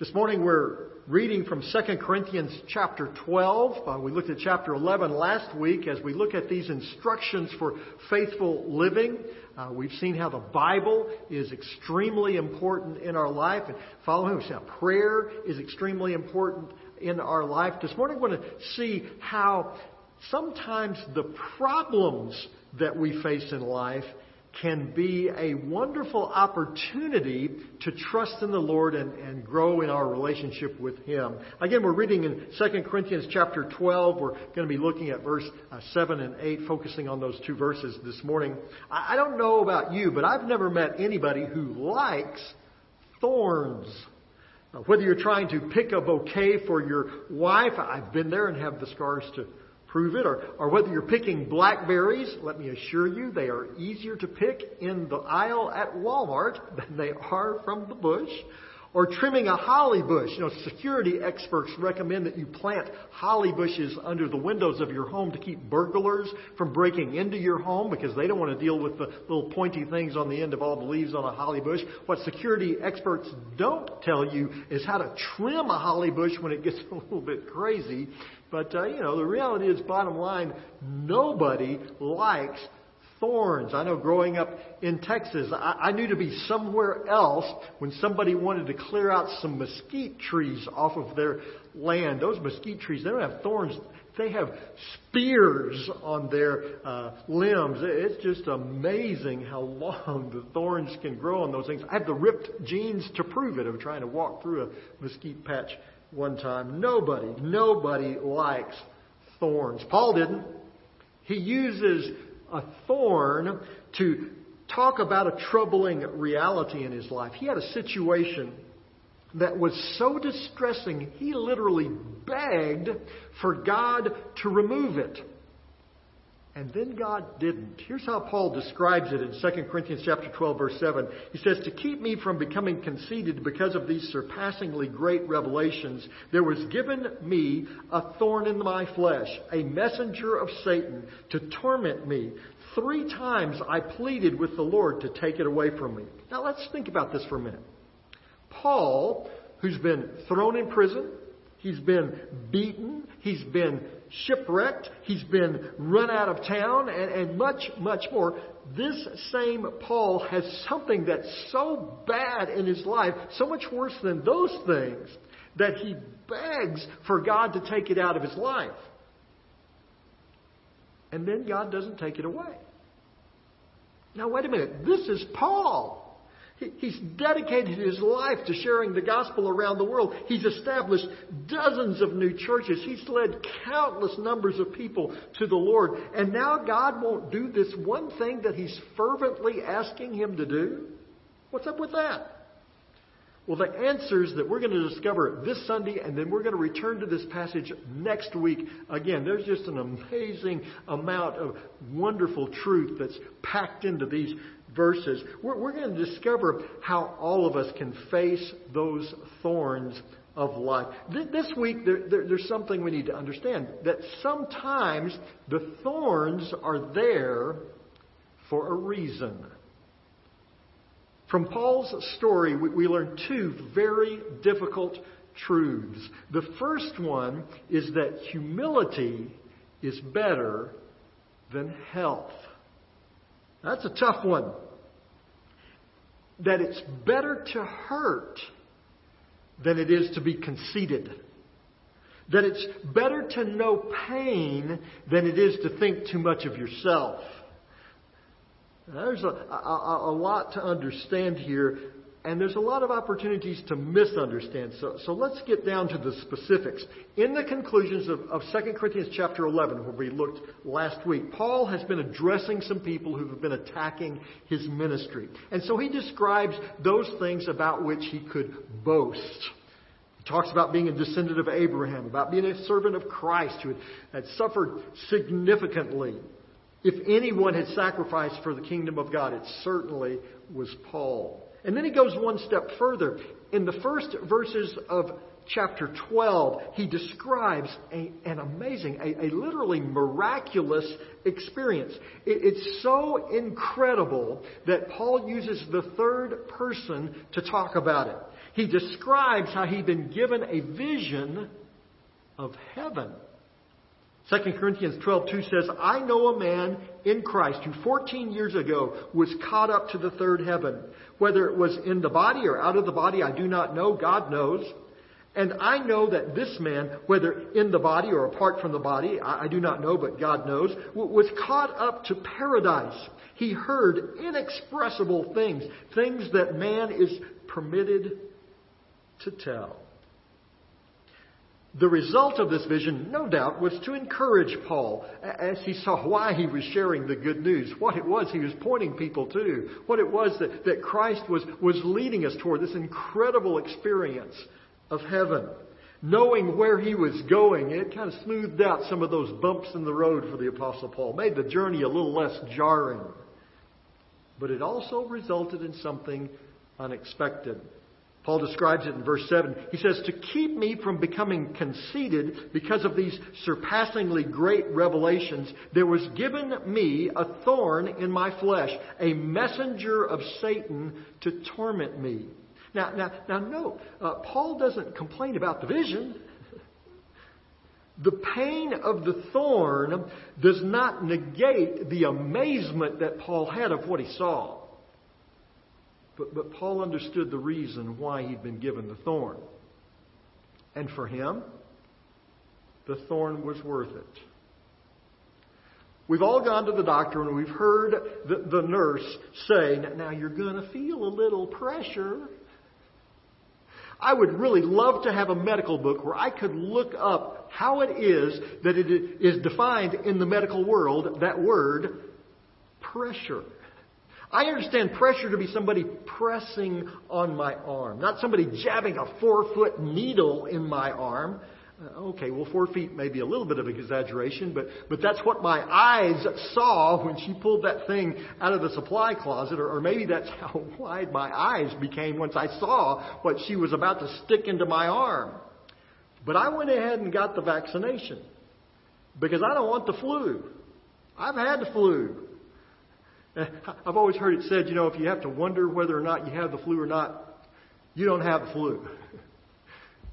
This morning we're reading from 2 Corinthians chapter 12. Uh, we looked at chapter 11 last week as we look at these instructions for faithful living. Uh, we've seen how the Bible is extremely important in our life and following. We've seen how prayer is extremely important in our life. This morning we're going to see how sometimes the problems that we face in life can be a wonderful opportunity to trust in the Lord and, and, grow in our relationship with Him. Again, we're reading in 2 Corinthians chapter 12. We're going to be looking at verse uh, 7 and 8, focusing on those two verses this morning. I, I don't know about you, but I've never met anybody who likes thorns. Whether you're trying to pick a bouquet for your wife, I've been there and have the scars to prove it, or, or whether you're picking blackberries, let me assure you they are easier to pick in the aisle at Walmart than they are from the bush. Or trimming a holly bush. You know, security experts recommend that you plant holly bushes under the windows of your home to keep burglars from breaking into your home because they don't want to deal with the little pointy things on the end of all the leaves on a holly bush. What security experts don't tell you is how to trim a holly bush when it gets a little bit crazy but, uh, you know, the reality is, bottom line, nobody likes thorns. I know growing up in Texas, I, I knew to be somewhere else when somebody wanted to clear out some mesquite trees off of their land. Those mesquite trees, they don't have thorns. They have spears on their uh, limbs. It's just amazing how long the thorns can grow on those things. I have the ripped jeans to prove it of trying to walk through a mesquite patch one time. Nobody, nobody likes thorns. Paul didn't. He uses a thorn to talk about a troubling reality in his life. He had a situation that was so distressing, he literally begged for God to remove it. And then God didn't. Here's how Paul describes it in 2 Corinthians chapter 12 verse 7. He says, "To keep me from becoming conceited because of these surpassingly great revelations, there was given me a thorn in my flesh, a messenger of Satan to torment me. Three times I pleaded with the Lord to take it away from me." Now let's think about this for a minute. Paul, who's been thrown in prison, he's been beaten, he's been shipwrecked, he's been run out of town, and, and much, much more. This same Paul has something that's so bad in his life, so much worse than those things, that he begs for God to take it out of his life. And then God doesn't take it away. Now, wait a minute. This is Paul. He's dedicated his life to sharing the gospel around the world. He's established dozens of new churches. He's led countless numbers of people to the Lord. And now God won't do this one thing that he's fervently asking him to do? What's up with that? Well, the answers that we're going to discover this Sunday, and then we're going to return to this passage next week. Again, there's just an amazing amount of wonderful truth that's packed into these verses, we're, we're going to discover how all of us can face those thorns of life. This week, there, there, there's something we need to understand that sometimes the thorns are there for a reason. From Paul's story, we, we learn two very difficult truths. The first one is that humility is better than health. That's a tough one that it's better to hurt than it is to be conceited. That it's better to know pain than it is to think too much of yourself. There's a, a, a lot to understand here and there's a lot of opportunities to misunderstand. So, so let's get down to the specifics. In the conclusions of, of 2 Corinthians chapter 11, where we looked last week, Paul has been addressing some people who have been attacking his ministry. And so he describes those things about which he could boast. He talks about being a descendant of Abraham, about being a servant of Christ who had, had suffered significantly. If anyone had sacrificed for the kingdom of God, it certainly was Paul. And then he goes one step further. In the first verses of chapter 12, he describes a, an amazing, a, a, literally miraculous experience. It, it's so incredible that Paul uses the third person to talk about it. he describes how he'd been given a vision of heaven. 2 Corinthians 12:2 says, "I know a man in Christ who 14 years ago was caught up to the third heaven. Whether it was in the body or out of the body, I do not know. God knows. And I know that this man, whether in the body or apart from the body, I, do not know, but God knows, was caught up to paradise. He heard inexpressible things, things that man is permitted to tell. The result of this vision, no doubt, was to encourage Paul as he saw why he was sharing the good news, what it was he was pointing people to, what it was that, that Christ was, was leading us toward, this incredible experience of heaven. Knowing where he was going, it kind of smoothed out some of those bumps in the road for the Apostle Paul, made the journey a little less jarring. But it also resulted in something unexpected. Paul describes it in verse 7. He says, To keep me from becoming conceited because of these surpassingly great revelations, there was given me a thorn in my flesh, a messenger of Satan to torment me. Now, now, now note, uh, Paul doesn't complain about the vision. The pain of the thorn does not negate the amazement that Paul had of what he saw. But, but Paul understood the reason why he'd been given the thorn. And for him, the thorn was worth it. We've all gone to the doctor and we've heard the, the nurse say, Now you're going to feel a little pressure. I would really love to have a medical book where I could look up how it is that it is defined in the medical world, that word, pressure. I understand pressure to be somebody pressing on my arm, not somebody jabbing a four foot needle in my arm. Uh, okay, well, four feet may be a little bit of exaggeration, but, but that's what my eyes saw when she pulled that thing out of the supply closet, or, or maybe that's how wide my eyes became once I saw what she was about to stick into my arm. But I went ahead and got the vaccination because I don't want the flu. I've had the flu. I've always heard it said, you know, if you have to wonder whether or not you have the flu or not, you don't have the flu.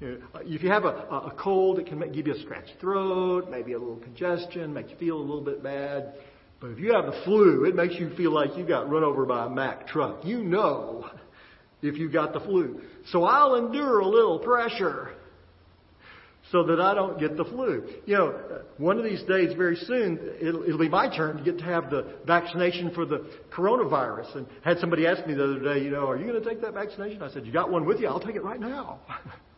if you have a, a cold, it can make, give you a scratchy throat, maybe a little congestion, make you feel a little bit bad. But if you have the flu, it makes you feel like you got run over by a Mack truck. You know if you got the flu. So I'll endure a little pressure so that I don't get the flu. You know, one of these days, very soon, it'll, it'll, be my turn to get to have the vaccination for the coronavirus. And had somebody ask me the other day, you know, are you going to take that vaccination? I said, you got one with you? I'll take it right now.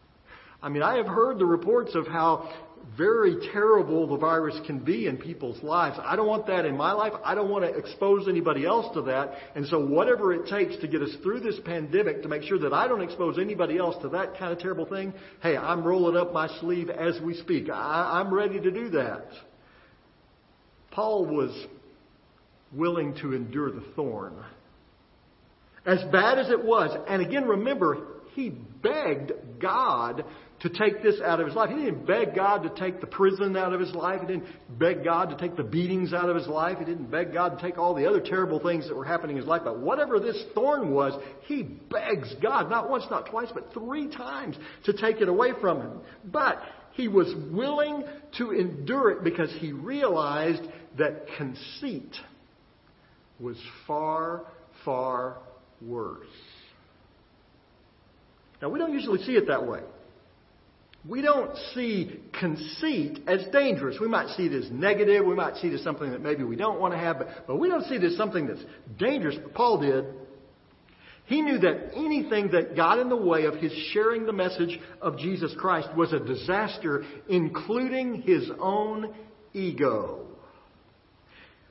I mean, I have heard the reports of how very terrible the virus can be in people's lives. I don't want that in my life. I don't want to expose anybody else to that. And so, whatever it takes to get us through this pandemic to make sure that I don't expose anybody else to that kind of terrible thing, hey, I'm rolling up my sleeve as we speak. I, I'm ready to do that. Paul was willing to endure the thorn. As bad as it was, and again, remember, he begged God to take this out of his life. He didn't beg God to take the prison out of his life. He didn't beg God to take the beatings out of his life. He didn't beg God to take all the other terrible things that were happening in his life. But whatever this thorn was, he begs God, not once, not twice, but three times to take it away from him. But he was willing to endure it because he realized that conceit was far, far worse. Now, we don't usually see it that way. We don't see conceit as dangerous. We might see it as negative. We might see it as something that maybe we don't want to have, but, but we don't see it as something that's dangerous. But Paul did. He knew that anything that got in the way of his sharing the message of Jesus Christ was a disaster, including his own ego.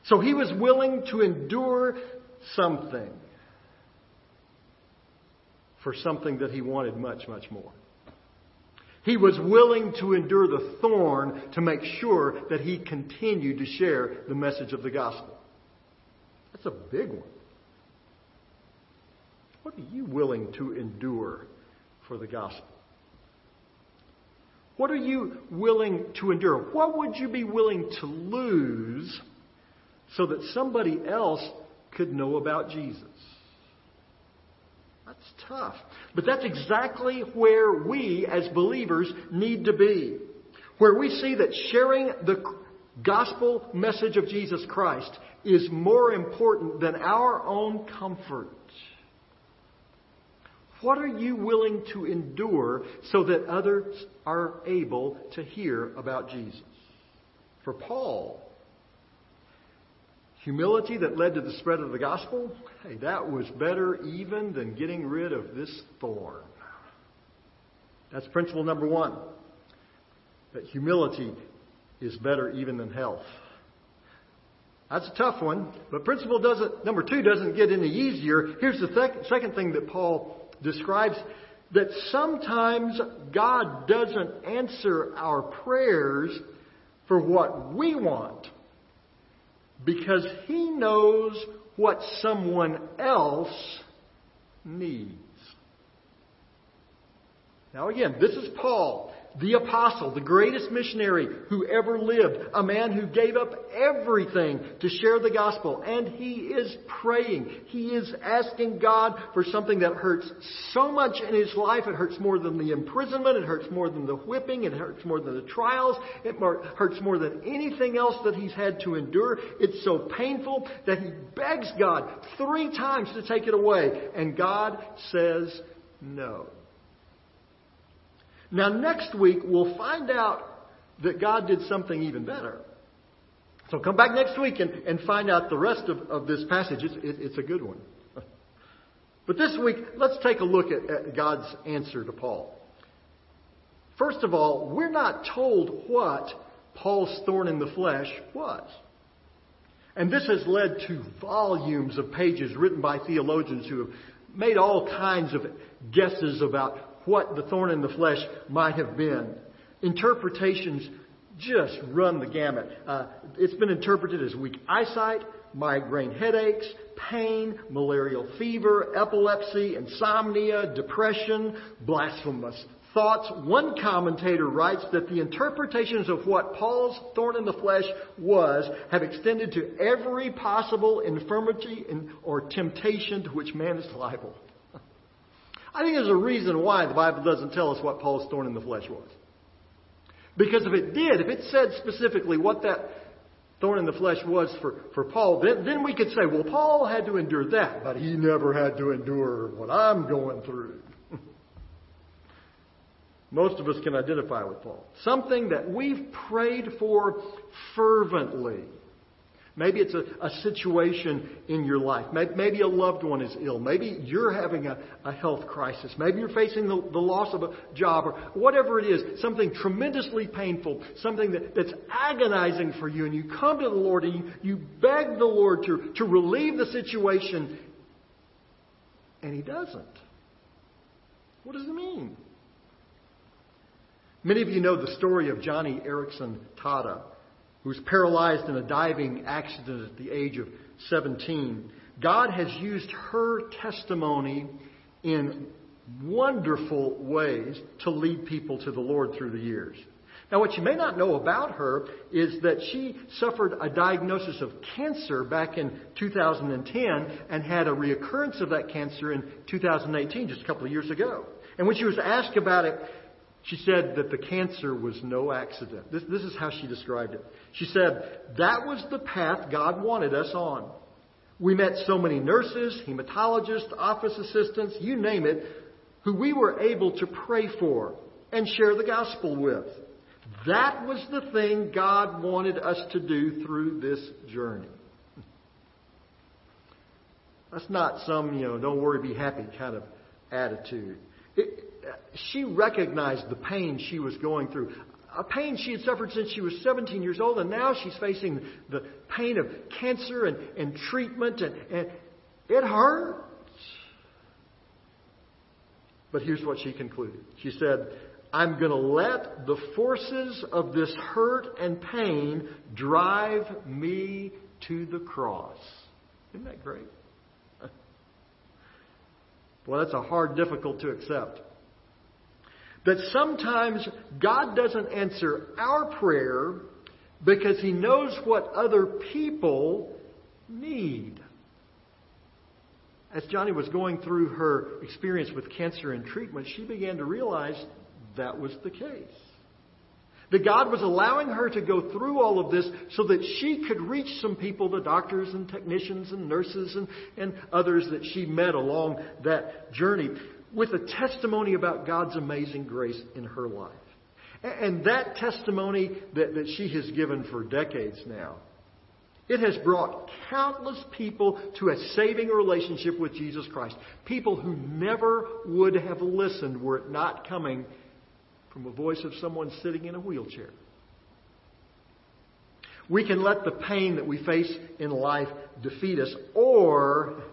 So he was willing to endure something for something that he wanted much, much more. He was willing to endure the thorn to make sure that he continued to share the message of the gospel. That's a big one. What are you willing to endure for the gospel? What are you willing to endure? What would you be willing to lose so that somebody else could know about Jesus? That's tough. But that's exactly where we as believers need to be. Where we see that sharing the gospel message of Jesus Christ is more important than our own comfort. What are you willing to endure so that others are able to hear about Jesus? For Paul, humility that led to the spread of the gospel, hey, that was better even than getting rid of this thorn. That's principle number one. That humility is better even than health. That's a tough one, but principle doesn't, number two doesn't get any easier. Here's the th- second thing that Paul describes that sometimes God doesn't answer our prayers for what we want because He knows what someone else needs. Now, again, this is Paul the apostle, the greatest missionary who ever lived, a man who gave up everything to share the gospel. And he is praying. He is asking God for something that hurts so much in his life. It hurts more than the imprisonment. It hurts more than the whipping. It hurts more than the trials. It hurts more than anything else that he's had to endure. It's so painful that he begs God three times to take it away. And God says no. Now, next week, we'll find out that God did something even better. So come back next week and, and find out the rest of, of this passage. It's, it, it's a good one. But this week, let's take a look at, at God's answer to Paul. First of all, we're not told what Paul's thorn in the flesh was. And this has led to volumes of pages written by theologians who have made all kinds of guesses about what the thorn in the flesh might have been. Interpretations just run the gamut. Uh, it's been interpreted as weak eyesight, migraine headaches, pain, malarial fever, epilepsy, insomnia, depression, blasphemous thoughts. One commentator writes that the interpretations of what Paul's thorn in the flesh was have extended to every possible infirmity or temptation to which man is liable. I think there's a reason why the Bible doesn't tell us what Paul's thorn in the flesh was. Because if it did, if it said specifically what that thorn in the flesh was for, for Paul, then, then we could say, well, Paul had to endure that, but he never had to endure what I'm going through. Most of us can identify with Paul. Something that we've prayed for fervently Maybe it's a, a situation in your life. Maybe, a loved one is ill. Maybe you're having a, a health crisis. Maybe you're facing the, the, loss of a job or whatever it is, something tremendously painful, something that, that's agonizing for you. And you come to the Lord and you, you beg the Lord to, to relieve the situation, and He doesn't. What does it mean? Many of you know the story of Joni Eareckson Tada who was paralyzed in a diving accident at the age of 17. God has used her testimony in wonderful ways to lead people to the Lord through the years. Now, what you may not know about her is that she suffered a diagnosis of cancer back in 2010 and had a reoccurrence of that cancer in 2018, just a couple of years ago. And when she was asked about it, she said that the cancer was no accident. This, this is how she described it. She said, That was the path God wanted us on. We met so many nurses, hematologists, office assistants, you name it, who we were able to pray for and share the gospel with. That was the thing God wanted us to do through this journey. That's not some, you know, don't worry, be happy kind of attitude. She recognized the pain she was going through. A pain she had suffered since she was 17 years old, and now she's facing the pain of cancer and, and treatment, and, and it hurts. But here's what she concluded. She said, I'm going to let the forces of this hurt and pain drive me to the cross. Isn't that great? Well, that's a hard, difficult to accept. That sometimes God doesn't answer our prayer because He knows what other people need. as Joni was going through her experience with cancer and treatment, she began to realize that was the case. That God was allowing her to go through all of this so that she could reach some people, the doctors and technicians and nurses and, and others that she met along that journey, with a testimony about God's amazing grace in her life. And that testimony that, that she has given for decades now, it has brought countless people to a saving relationship with Jesus Christ. People who never would have listened were it not coming from a voice of someone sitting in a wheelchair. We can let the pain that we face in life defeat us, or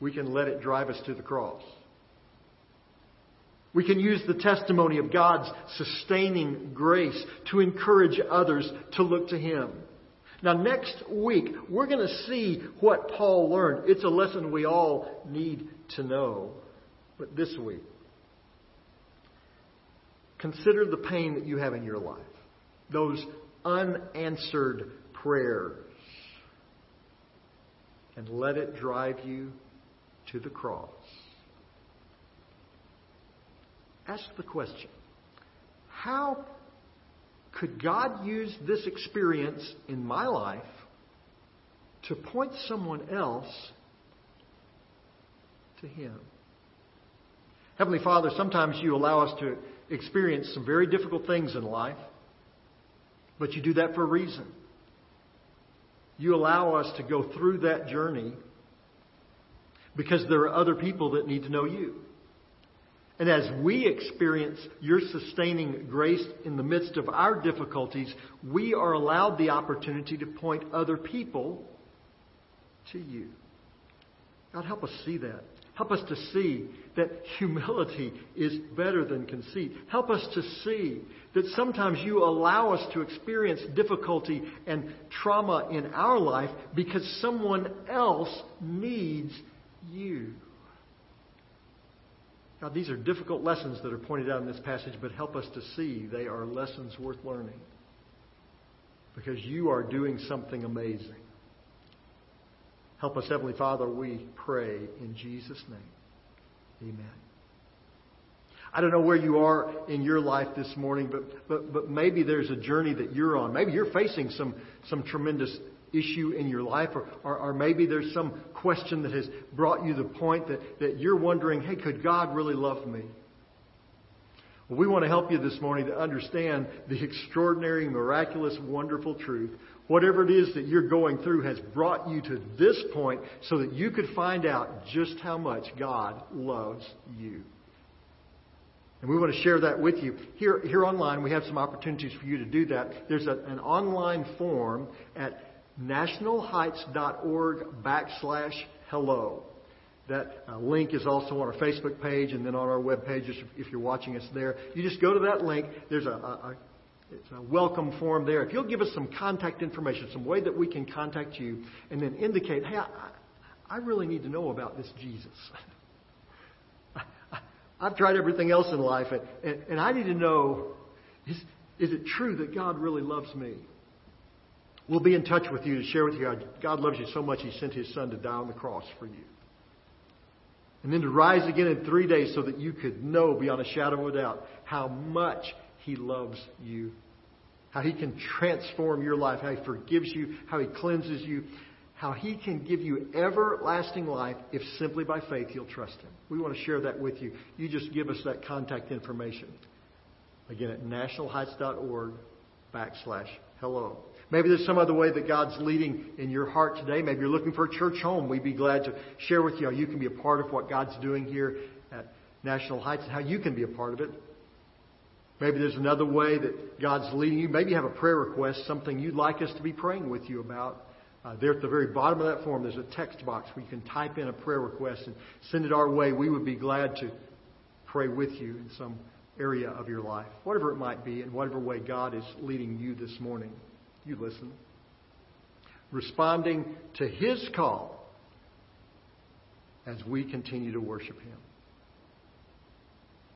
we can let it drive us to the cross. We can use the testimony of God's sustaining grace to encourage others to look to Him. Now, next week, we're going to see what Paul learned. It's a lesson we all need to know. But this week, consider the pain that you have in your life, those unanswered prayers, and let it drive you to the cross. Ask the question how could God use this experience in my life to point someone else to Him? Heavenly Father, sometimes you allow us to experience some very difficult things in life, but you do that for a reason. You allow us to go through that journey because there are other people that need to know you. And as we experience your sustaining grace in the midst of our difficulties, we are allowed the opportunity to point other people to you. God, help us see that. Help us to see that humility is better than conceit. Help us to see that sometimes you allow us to experience difficulty and trauma in our life because someone else needs you. God, these are difficult lessons that are pointed out in this passage, but help us to see they are lessons worth learning. Because you are doing something amazing. Help us, Heavenly Father, we pray in Jesus' name. Amen. I don't know where you are in your life this morning, but, but, but maybe there's a journey that you're on. Maybe you're facing some, some tremendous issue in your life, or, or, or, maybe there's some question that has brought you the point that, that you're wondering, hey, could God really love me? Well, we want to help you this morning to understand the extraordinary, miraculous, wonderful truth. Whatever it is that you're going through has brought you to this point so that you could find out just how much God loves you. And we want to share that with you. Here, here online, we have some opportunities for you to do that. There's a, an online form at nationalheights.org backslash hello. That uh, link is also on our Facebook page and then on our web page if you're watching us there. You just go to that link. There's a, a, it's a welcome form there. If you'll give us some contact information, some way that we can contact you, and then indicate, hey, I, I really need to know about this Jesus. I've tried everything else in life, and, and, and I need to know is, is it true that God really loves me? We'll be in touch with you to share with you how God loves you so much He sent His Son to die on the cross for you. And then to rise again in three days so that you could know beyond a shadow of a doubt how much He loves you. How He can transform your life, how He forgives you, how He cleanses you, how He can give you everlasting life if simply by faith you'll trust Him. We want to share that with you. You just give us that contact information. Again, at nationalheights.org backslash hello. Maybe there's some other way that God's leading in your heart today. Maybe you're looking for a church home. We'd be glad to share with you how you can be a part of what God's doing here at National Heights and how you can be a part of it. Maybe there's another way that God's leading you. Maybe you have a prayer request, something you'd like us to be praying with you about. Uh, there at the very bottom of that form, there's a text box where you can type in a prayer request and send it our way. We would be glad to pray with you in some area of your life, whatever it might be, in whatever way God is leading you this morning. You listen. Responding to His call as we continue to worship Him.